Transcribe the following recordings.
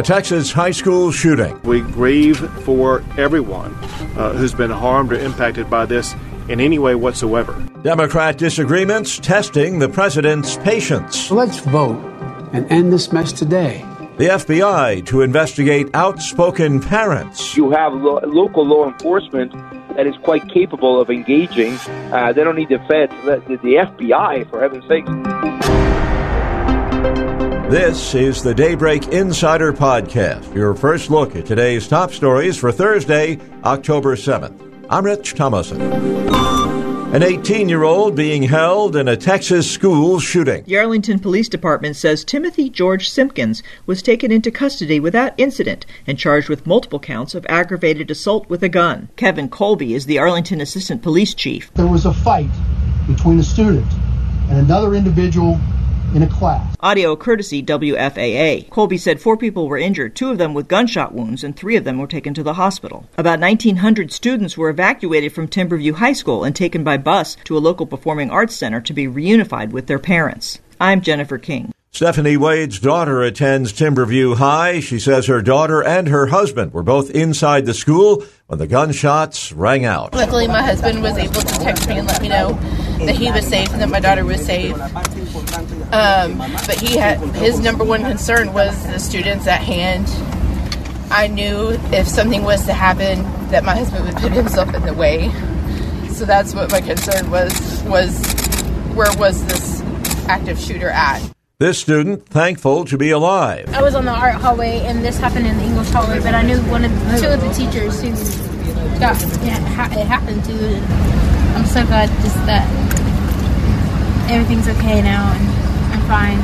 A Texas high school shooting. We grieve for everyone uh, who's been harmed or impacted by this in any way whatsoever. Democrat disagreements testing the president's patience. Let's vote and end this mess today. The FBI to investigate outspoken parents. You have lo- local law enforcement that is quite capable of engaging. Uh, they don't need the feds, the, the FBI, for heaven's sake. This is the Daybreak Insider Podcast, your first look at today's top stories for Thursday, October 7th. I'm Rich Thomason. An 18 year old being held in a Texas school shooting. The Arlington Police Department says Timothy George Simpkins was taken into custody without incident and charged with multiple counts of aggravated assault with a gun. Kevin Kolbye is the Arlington Assistant Police Chief. There was a fight between a student and another individual in a class. Audio courtesy WFAA. Kolbye said four people were injured, two of them with gunshot wounds, and three of them were taken to the hospital. About 1,900 students were evacuated from Timberview High School and taken by bus to a local performing arts center to be reunified with their parents. I'm Jennifer King. Stephanie Wade's daughter attends Timberview High. She says her daughter and her husband were both inside the school when the gunshots rang out. Luckily, my husband was able to text me and let me know that he was safe and that my daughter was safe. Um, but he had his number one concern was the students at hand. I knew if something was to happen, that my husband would put himself in the way. So that's what my concern was: was where was this active shooter at? This student thankful to be alive. I was on the art hallway, and this happened in the English hallway. But I knew one of two of the teachers who got it happened to. I'm so glad just that everything's okay now, and I'm fine.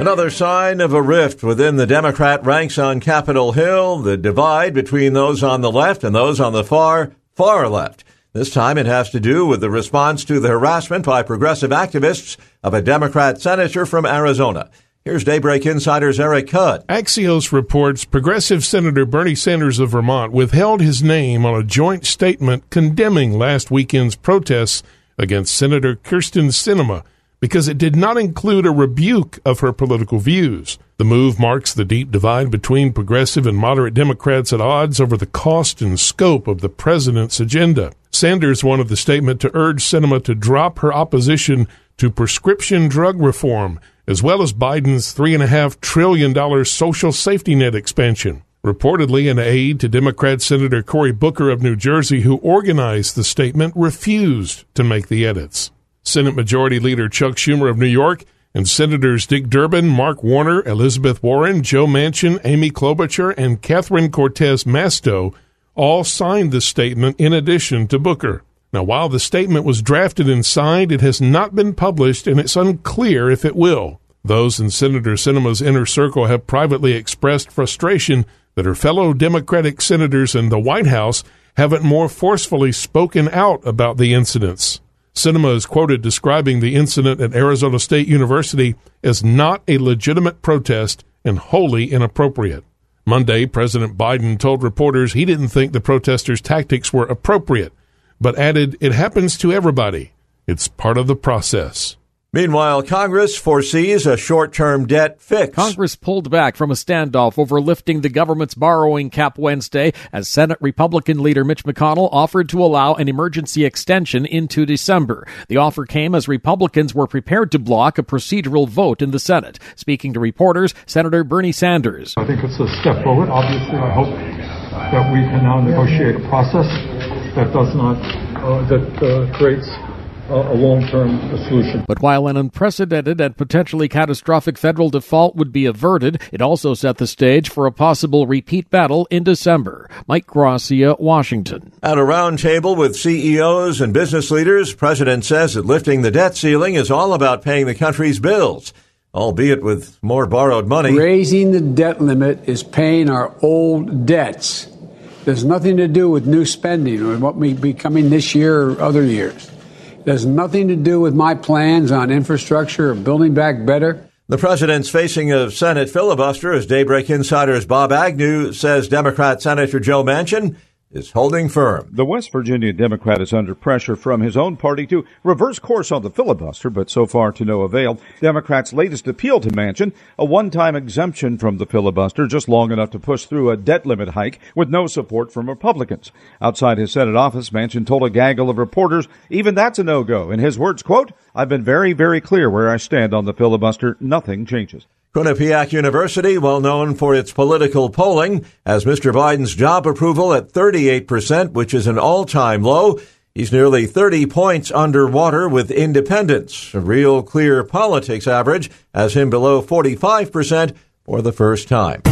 Another sign of a rift within the Democrat ranks on Capitol Hill, the divide between those on the left and those on the far, far left. This time it has to do with the response to the harassment by progressive activists of a Democrat senator from Arizona. Here's Daybreak Insider's Eric Cudd. Axios reports progressive Senator Bernie Sanders of Vermont withheld his name on a joint statement condemning last weekend's protests against Senator Kyrsten Sinema because it did not include a rebuke of her political views. The move marks the deep divide between progressive and moderate Democrats at odds over the cost and scope of the president's agenda. Sanders wanted the statement to urge Sinema to drop her opposition to prescription drug reform, as well as Biden's $3.5 trillion social safety net expansion. Reportedly, an aide to Democrat Senator Cory Booker of New Jersey, who organized the statement, refused to make the edits. Senate Majority Leader Chuck Schumer of New York and Senators Dick Durbin, Mark Warner, Elizabeth Warren, Joe Manchin, Amy Klobuchar, and Catherine Cortez Masto all signed the statement in addition to Booker. Now, while the statement was drafted and signed, it has not been published and it's unclear if it will. Those in Senator Sinema's inner circle have privately expressed frustration that her fellow Democratic senators in the White House haven't more forcefully spoken out about the incidents. Sinema is quoted describing the incident at Arizona State University as not a legitimate protest and wholly inappropriate. Monday, President Biden told reporters he didn't think the protesters' tactics were appropriate, but added, It happens to everybody. It's part of the process. Meanwhile, Congress foresees a short term debt fix. Congress pulled back from a standoff over lifting the government's borrowing cap Wednesday as Senate Republican leader Mitch McConnell offered to allow an emergency extension into December. The offer came as Republicans were prepared to block a procedural vote in the Senate. Speaking to reporters, Senator Bernie Sanders. I think it's a step forward. Obviously, I hope that we can now negotiate a process that does not, uh, that uh, creates a long-term solution. But while an unprecedented and potentially catastrophic federal default would be averted, it also set the stage for a possible repeat battle in December. Mike Gracia, Washington. At a roundtable with CEOs and business leaders, President says that lifting the debt ceiling is all about paying the country's bills albeit with more borrowed money. Raising the debt limit is paying our old debts. There's nothing to do with new spending or what may be coming this year or other years. There's nothing to do with my plans on infrastructure or building back better. The president's facing a Senate filibuster as Daybreak Insider's Bob Agnew says Democrat Senator Joe Manchin is holding firm. The West Virginia Democrat is under pressure from his own party to reverse course on the filibuster, but so far to no avail. Democrats' latest appeal to Manchin, a one-time exemption from the filibuster, just long enough to push through a debt limit hike with no support from Republicans. Outside his Senate office, Manchin told a gaggle of reporters, even that's a no-go. In his words, quote, I've been very, very clear where I stand on the filibuster. Nothing changes. Quinnipiac University, well known for its political polling, has Mr. Biden's job approval at 38%, which is an all-time low. He's nearly 30 points underwater with independents. A real clear politics average has him below 45% for the first time.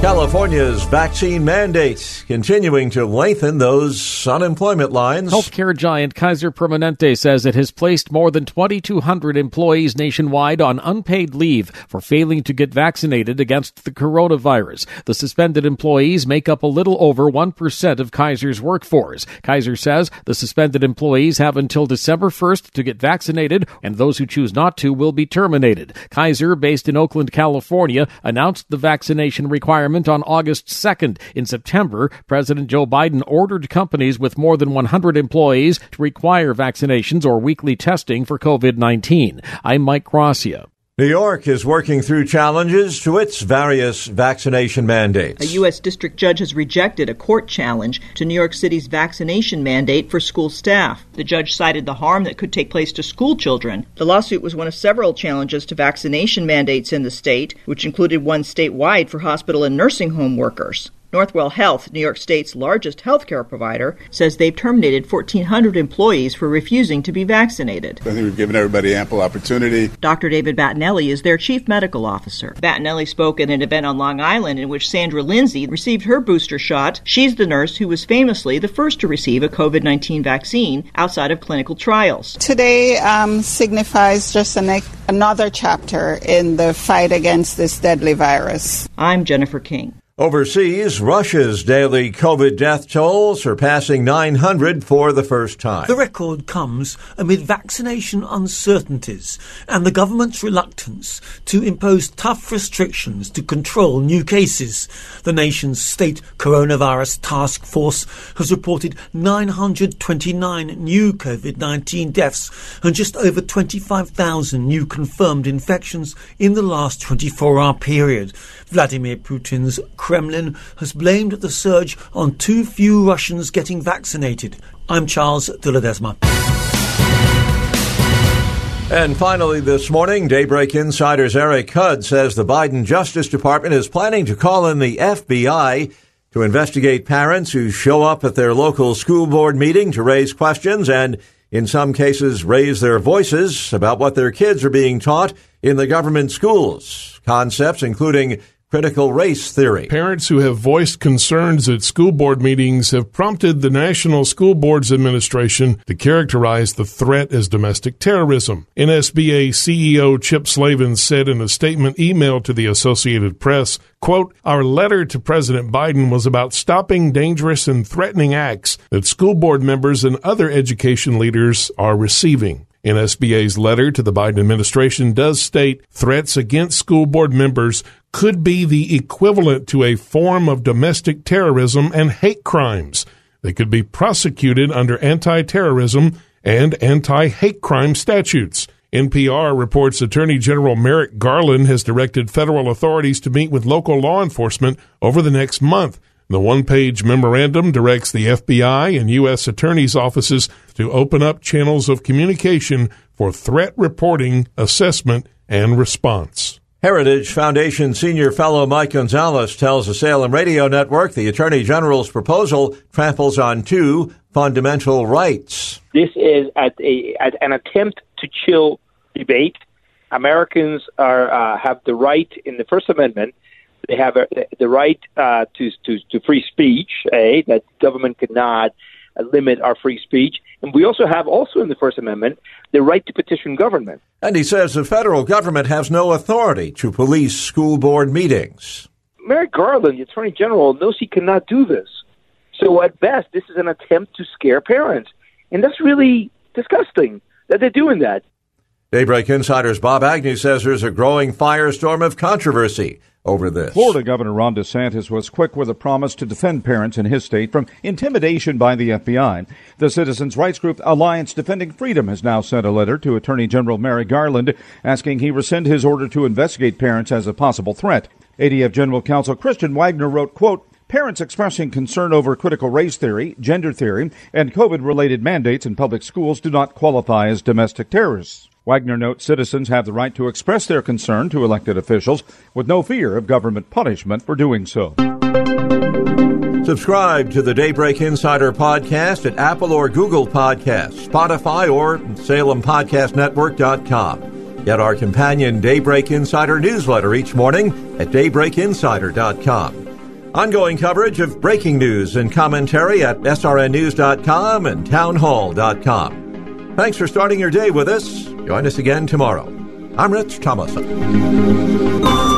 California's vaccine mandate continuing to lengthen those unemployment lines. Healthcare giant Kaiser Permanente says it has placed more than 2,200 employees nationwide on unpaid leave for failing to get vaccinated against the coronavirus. The suspended employees make up a little over 1% of Kaiser's workforce. Kaiser says the suspended employees have until December 1st to get vaccinated, and those who choose not to will be terminated. Kaiser, based in Oakland, California, announced the vaccination requirement on August 2nd. In September, President Joe Biden ordered companies with more than 100 employees to require vaccinations or weekly testing for COVID 19. I'm Mike Gracia. New York is working through challenges to its various vaccination mandates. A U.S. district judge has rejected a court challenge to New York City's vaccination mandate for school staff. The judge cited the harm that could take place to school children. The lawsuit was one of several challenges to vaccination mandates in the state, which included one statewide for hospital and nursing home workers. Northwell Health, New York State's largest healthcare provider, says they've terminated 1,400 employees for refusing to be vaccinated. I think we've given everybody ample opportunity. Dr. David Battinelli is their chief medical officer. Battinelli spoke at an event on Long Island in which Sandra Lindsay received her booster shot. She's the nurse who was famously the first to receive a COVID 19 vaccine outside of clinical trials. Today um, signifies just an, another chapter in the fight against this deadly virus. I'm Jennifer King. Overseas, Russia's daily COVID death toll surpassing 900 for the first time. The record comes amid vaccination uncertainties and the government's reluctance to impose tough restrictions to control new cases. The nation's state coronavirus task force has reported 929 new COVID 19 deaths and just over 25,000 new confirmed infections in the last 24 hour period. Vladimir Putin's Kremlin has blamed the surge on too few Russians getting vaccinated. I'm Charles de. And finally, this morning, Daybreak Insider's Eric Hudd says the Biden Justice Department is planning to call in the FBI to investigate parents who show up at their local school board meeting to raise questions and, in some cases, raise their voices about what their kids are being taught in the government schools. Concepts including critical race theory. Parents who have voiced concerns at school board meetings have prompted the National School Boards Administration to characterize the threat as domestic terrorism. NSBA CEO Chip Slaven said in a statement emailed to the Associated Press, quote, Our letter to President Biden was about stopping dangerous and threatening acts that school board members and other education leaders are receiving. NSBA's letter to the Biden administration does state threats against school board members could be the equivalent to a form of domestic terrorism and hate crimes. They could be prosecuted under anti terrorism and anti hate crime statutes. NPR reports Attorney General Merrick Garland has directed federal authorities to meet with local law enforcement over the next month. The one page memorandum directs the FBI and U.S. attorneys' offices to open up channels of communication for threat reporting, assessment, and response. Heritage Foundation senior fellow Mike Gonzalez tells the Salem Radio Network the Attorney General's proposal tramples on two fundamental rights. This is at a, at an attempt to chill debate. Americans are uh, have the right in the First Amendment. They have a, the right uh, to, to to free speech. A that government cannot limit our free speech, and we also have also in the First Amendment the right to petition government. And he says the federal government has no authority to police school board meetings. Merrick Garland, the Attorney General, knows he cannot do this. So at best, this is an attempt to scare parents. And that's really disgusting that they're doing that. Daybreak Insider's Bob Agnew says there's a growing firestorm of controversy over this. Florida Governor Ron DeSantis was quick with a promise to defend parents in his state from intimidation by the FBI. The citizens' rights group Alliance Defending Freedom has now sent a letter to Attorney General Merrick Garland asking he rescind his order to investigate parents as a possible threat. ADF General Counsel Kristen Waggoner wrote, quote, Parents expressing concern over critical race theory, gender theory, and COVID related mandates in public schools do not qualify as domestic terrorists. Waggoner notes citizens have the right to express their concern to elected officials with no fear of government punishment for doing so. Subscribe to the Daybreak Insider podcast at Apple or Google Podcasts, Spotify, or SalemPodcastNetwork.com. Get our companion Daybreak Insider newsletter each morning at DaybreakInsider.com. Ongoing coverage of breaking news and commentary at srnnews.com and townhall.com. Thanks for starting your day with us. Join us again tomorrow. I'm Rich Thomason.